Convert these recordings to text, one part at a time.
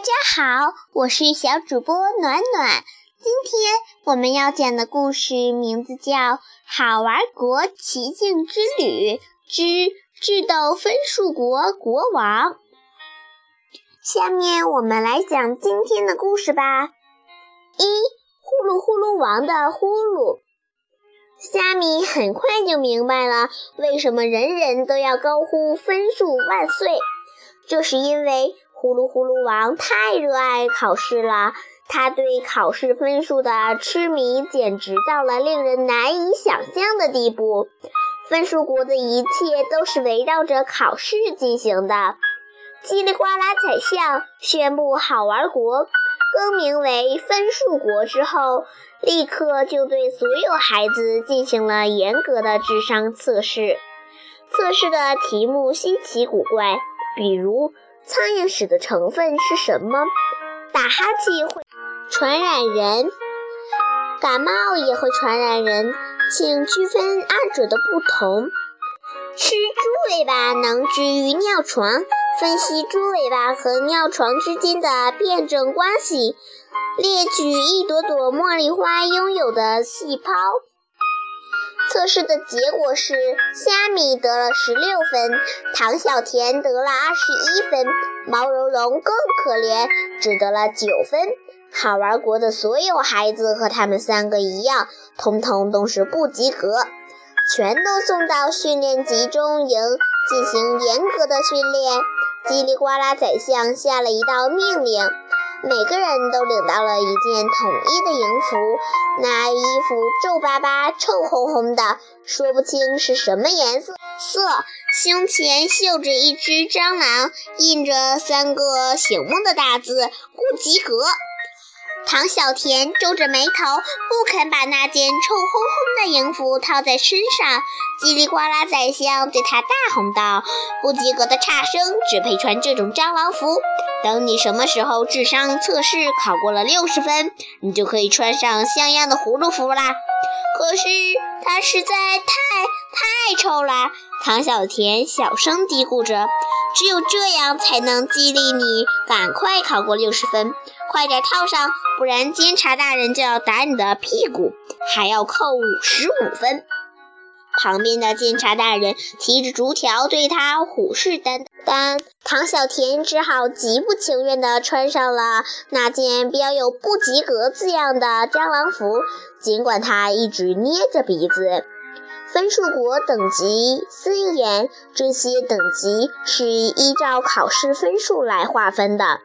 大家好，我是小主播暖暖。今天我们要讲的故事名字叫《好玩国奇境之旅之智斗分数国国王》。下面我们来讲今天的故事吧。一呼噜呼噜王的呼噜，虾米很快就明白了为什么人人都要高呼分数万岁，这是因为。呼噜呼噜王太热爱考试了，他对考试分数的痴迷简直到了令人难以想象的地步。分数国的一切都是围绕着考试进行的。叽里呱啦，宰相宣布好玩国更名为分数国之后，立刻就对所有孩子进行了严格的智商测试。测试的题目稀奇古怪，比如。苍蝇屎的成分是什么？打哈欠会传染人，感冒也会传染人，请区分二者的不同。吃猪尾巴能治愈尿床，分析猪尾巴和尿床之间的辩证关系，列举一朵朵茉莉花拥有的细胞。测试的结果是，虾米得了十六分，唐小甜得了二十一分，毛茸茸更可怜，只得了九分。好玩国的所有孩子和他们三个一样，通通都是不及格，全都送到训练集中营进行严格的训练。叽里呱啦，宰相下了一道命令。每个人都领到了一件统一的营服，那衣服皱巴巴、臭烘烘的，说不清是什么颜色。色胸前绣着一只蟑螂，印着三个醒目的大字“不及格”。唐小甜皱着眉头，不肯把那件臭烘烘的营服套在身上。叽里呱啦，宰相对他大吼道：“不及格的差生只配穿这种蟑螂服。等你什么时候智商测试考过了六十分，你就可以穿上像样的葫芦服啦。”可是它实在太太臭了，唐小甜小声嘀咕着：“只有这样才能激励你赶快考过六十分。快点套上，不然监察大人就要打你的屁股，还要扣五十五分。”旁边的监察大人提着竹条对他虎视眈眈，唐小甜只好极不情愿地穿上了那件标有“不及格”字样的蟑螂服，尽管他一直捏着鼻子。分数国等级森严，这些等级是依照考试分数来划分的。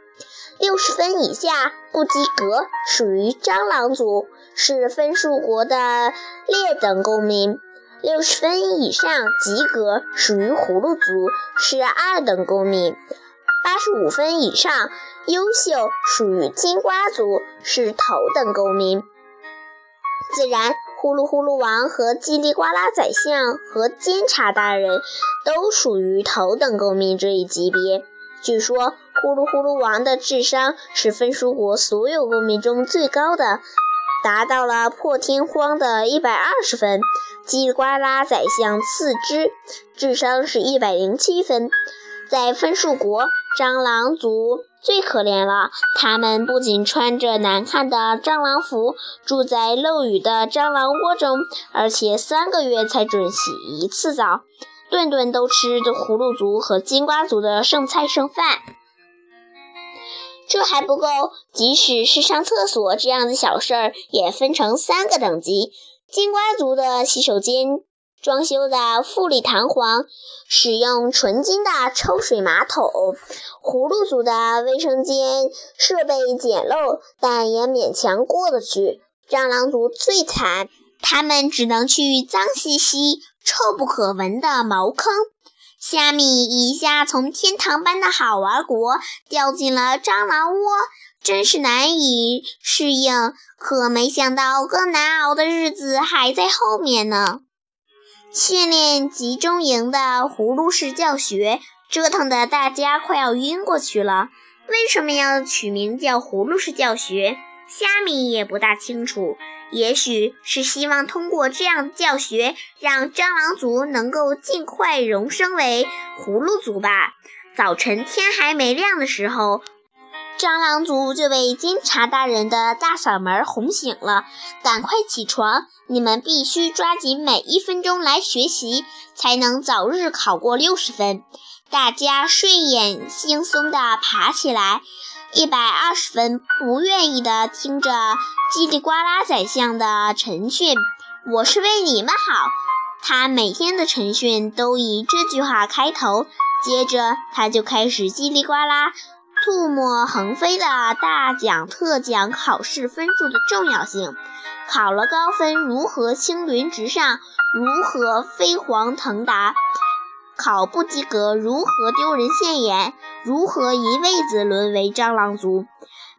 六十分以下不及格，属于蟑螂族，是分数国的劣等公民。六十分以上及格，属于葫芦族，是二等公民；八十五分以上优秀，属于金瓜族，是头等公民。自然，呼噜呼噜王和叽里呱啦宰相和监察大人都属于头等公民这一级别。据说，呼噜呼噜王的智商是分数国所有公民中最高的。达到了破天荒的一百二十分，叽里呱啦宰相次之，智商是一百零七分。在分数国，蟑螂族最可怜了，他们不仅穿着难看的蟑螂服，住在漏雨的蟑螂窝中，而且三个月才准洗一次澡，顿顿都吃着葫芦族和金瓜族的剩菜剩饭。这还不够，即使是上厕所这样的小事儿，也分成三个等级。金瓜族的洗手间装修的富丽堂皇，使用纯金的抽水马桶；葫芦族的卫生间设备简陋，但也勉强过得去。蟑螂族最惨，他们只能去脏兮兮、臭不可闻的茅坑。虾米一下从天堂般的好玩国掉进了蟑螂窝，真是难以适应。可没想到，更难熬的日子还在后面呢。训练集中营的葫芦式教学，折腾得大家快要晕过去了。为什么要取名叫葫芦式教学？虾米也不大清楚。也许是希望通过这样的教学，让蟑螂族能够尽快荣升为葫芦族吧。早晨天还没亮的时候，蟑螂族就被监察大人的大嗓门儿哄醒了。赶快起床，你们必须抓紧每一分钟来学习，才能早日考过六十分。大家睡眼惺忪地爬起来，一百二十分不愿意地听着叽里呱啦宰相的晨训。我是为你们好。他每天的晨训都以这句话开头，接着他就开始叽里呱啦。唾沫横飞的大讲特讲考试分数的重要性，考了高分如何青云直上，如何飞黄腾达；考不及格如何丢人现眼，如何一辈子沦为蟑螂族。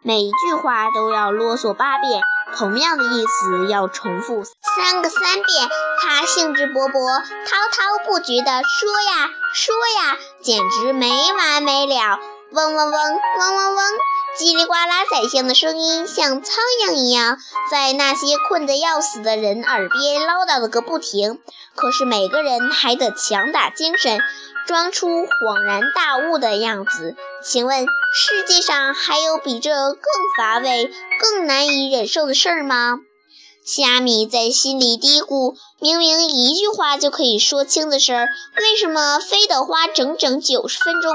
每一句话都要啰嗦八遍，同样的意思要重复三个三遍。他兴致勃勃、滔滔不绝地说呀说呀，简直没完没了。嗡嗡嗡，嗡嗡嗡，叽里呱啦，宰相的声音像苍蝇一样，在那些困得要死的人耳边唠叨了个不停。可是每个人还得强打精神，装出恍然大悟的样子。请问，世界上还有比这更乏味、更难以忍受的事儿吗？虾米在心里嘀咕：“明明一句话就可以说清的事儿，为什么非得花整整九十分钟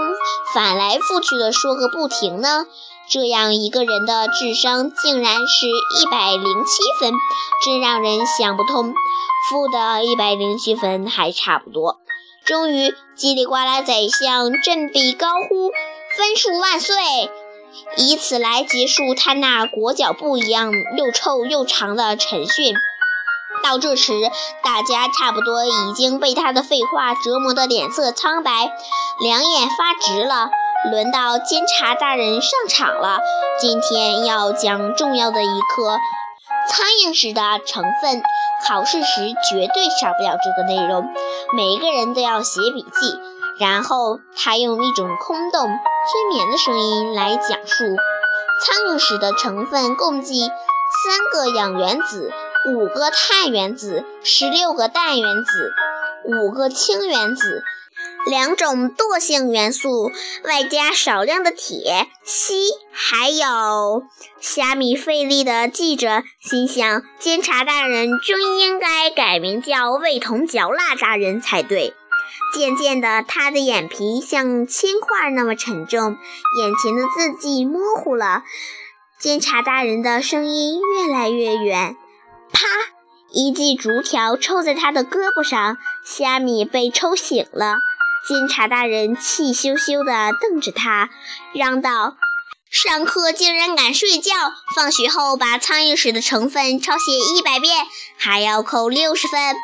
翻来覆去的说个不停呢？这样一个人的智商竟然是一百零七分，真让人想不通。负的一百零七分还差不多。终于，叽里呱啦宰相振臂高呼：‘分数万岁！’”以此来结束他那裹脚布一样又臭又长的晨训。到这时，大家差不多已经被他的废话折磨得脸色苍白，两眼发直了。轮到监察大人上场了，今天要讲重要的一课——苍蝇屎的成分。考试时绝对少不了这个内容，每个人都要写笔记。然后他用一种空洞、催眠的声音来讲述：苍蝇屎的成分共计三个氧原子、五个碳原子、十六个氮原子、五个氢原子、两种惰性元素，外加少量的铁、锡，还有虾米费力的记着，心想：监察大人真应该改名叫味同嚼蜡大人才对。渐渐的，他的眼皮像铅块那么沉重，眼前的字迹模糊了。监察大人的声音越来越远，啪！一记竹条抽在他的胳膊上，虾米被抽醒了。监察大人气羞羞地瞪着他，嚷道。上课竟然敢睡觉！放学后把苍蝇屎的成分抄写一百遍，还要扣六十分。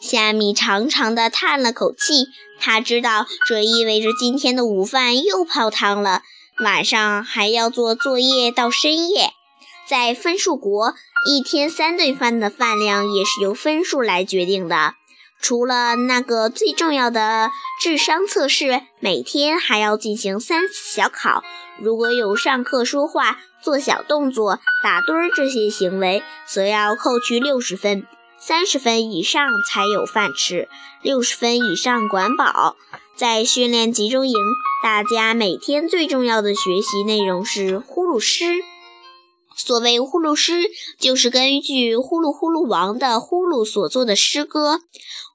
虾米长长的叹了口气，他知道这意味着今天的午饭又泡汤了，晚上还要做作业到深夜。在分数国，一天三顿饭的饭量也是由分数来决定的。除了那个最重要的智商测试，每天还要进行三次小考。如果有上课说话、做小动作、打盹儿这些行为，则要扣去六十分；三十分以上才有饭吃，六十分以上管饱。在训练集中营，大家每天最重要的学习内容是呼噜诗。所谓呼噜诗，就是根据《呼噜呼噜王》的呼噜所做的诗歌。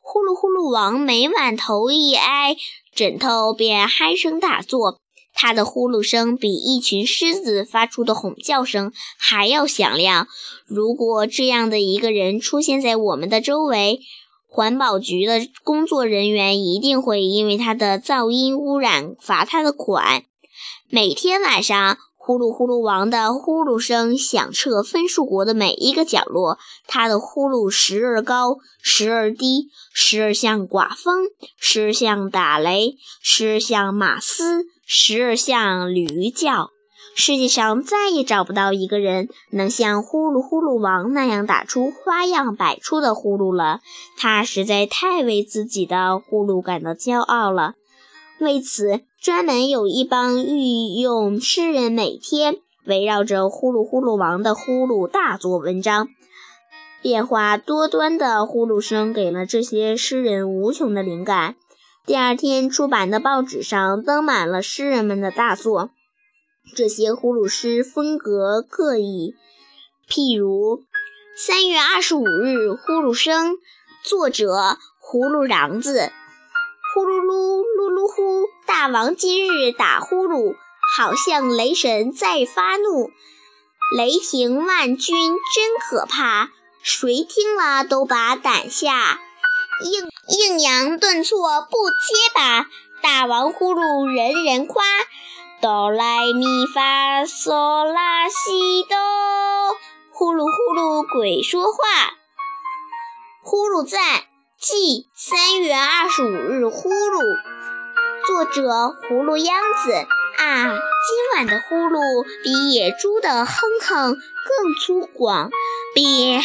呼噜呼噜王每晚头一挨，枕头便嗨声大作。他的呼噜声比一群狮子发出的吼叫声还要响亮。如果这样的一个人出现在我们的周围，环保局的工作人员一定会因为他的噪音污染罚他的款。每天晚上。呼噜呼噜王的呼噜声响彻分数国的每一个角落，他的呼噜时而高，时而低，时而像刮风，时而像打雷，时而像马嘶，时而像驴叫。世界上再也找不到一个人能像呼噜呼噜王那样打出花样百出的呼噜了。他实在太为自己的呼噜感到骄傲了。为此，专门有一帮御用诗人每天围绕着呼噜呼噜王的呼噜大做文章。变化多端的呼噜声给了这些诗人无穷的灵感。第二天出版的报纸上登满了诗人们的大作。这些呼噜诗风格各异，譬如三月二十五日呼噜声，作者葫芦瓤子。呼噜噜噜噜呼，大王今日打呼噜，好像雷神在发怒。雷霆万钧真可怕，谁听了都把胆吓。抑抑扬顿挫不结巴，大王呼噜人人夸。哆来咪发嗦拉西哆，呼噜呼噜鬼说话。呼噜赞，即三月二十五日呼噜。作者葫芦秧子啊，今晚的呼噜比野猪的哼哼更粗犷，比黑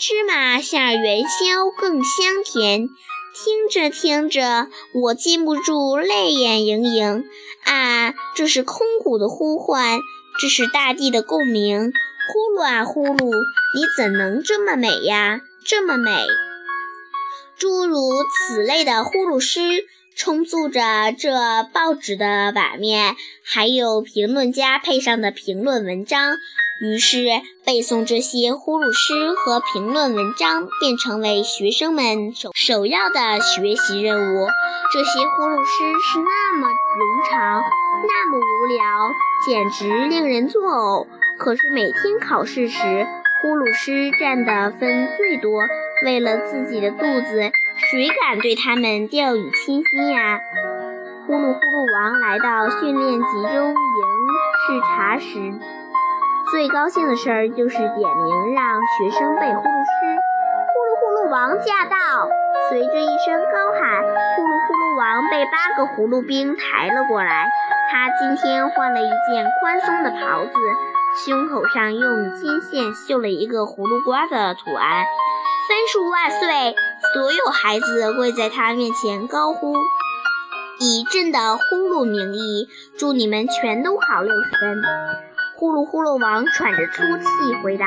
芝麻馅元宵更香甜。听着听着，我禁不住泪眼盈盈。啊，这是空谷的呼唤，这是大地的共鸣。呼噜啊呼噜，你怎能这么美呀，这么美？诸如此类的呼噜诗，充足着这报纸的版面，还有评论家配上的评论文章。于是，背诵这些呼噜诗和评论文章便成为学生们首首要的学习任务。这些呼噜诗是那么冗长，那么无聊，简直令人作呕。可是每天考试时，呼噜诗占的分最多。为了自己的肚子，谁敢对他们掉以轻心呀？呼噜呼噜王来到训练集中营视察时。最高兴的事儿就是点名让学生背呼噜诗。呼噜呼噜王驾到！随着一声高喊，呼噜呼噜王被八个葫芦兵抬了过来。他今天换了一件宽松的袍子，胸口上用金线绣了一个葫芦瓜的图案。分数万岁！所有孩子跪在他面前高呼：“以朕的呼噜名义，祝你们全都考六十分。”呼噜呼噜王喘着粗气回答。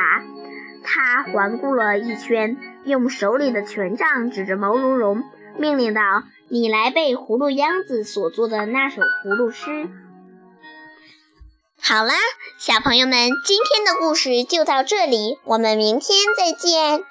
他环顾了一圈，用手里的权杖指着毛茸茸，命令道：“你来背葫芦秧子所做的那首葫芦诗。”好啦，小朋友们，今天的故事就到这里，我们明天再见。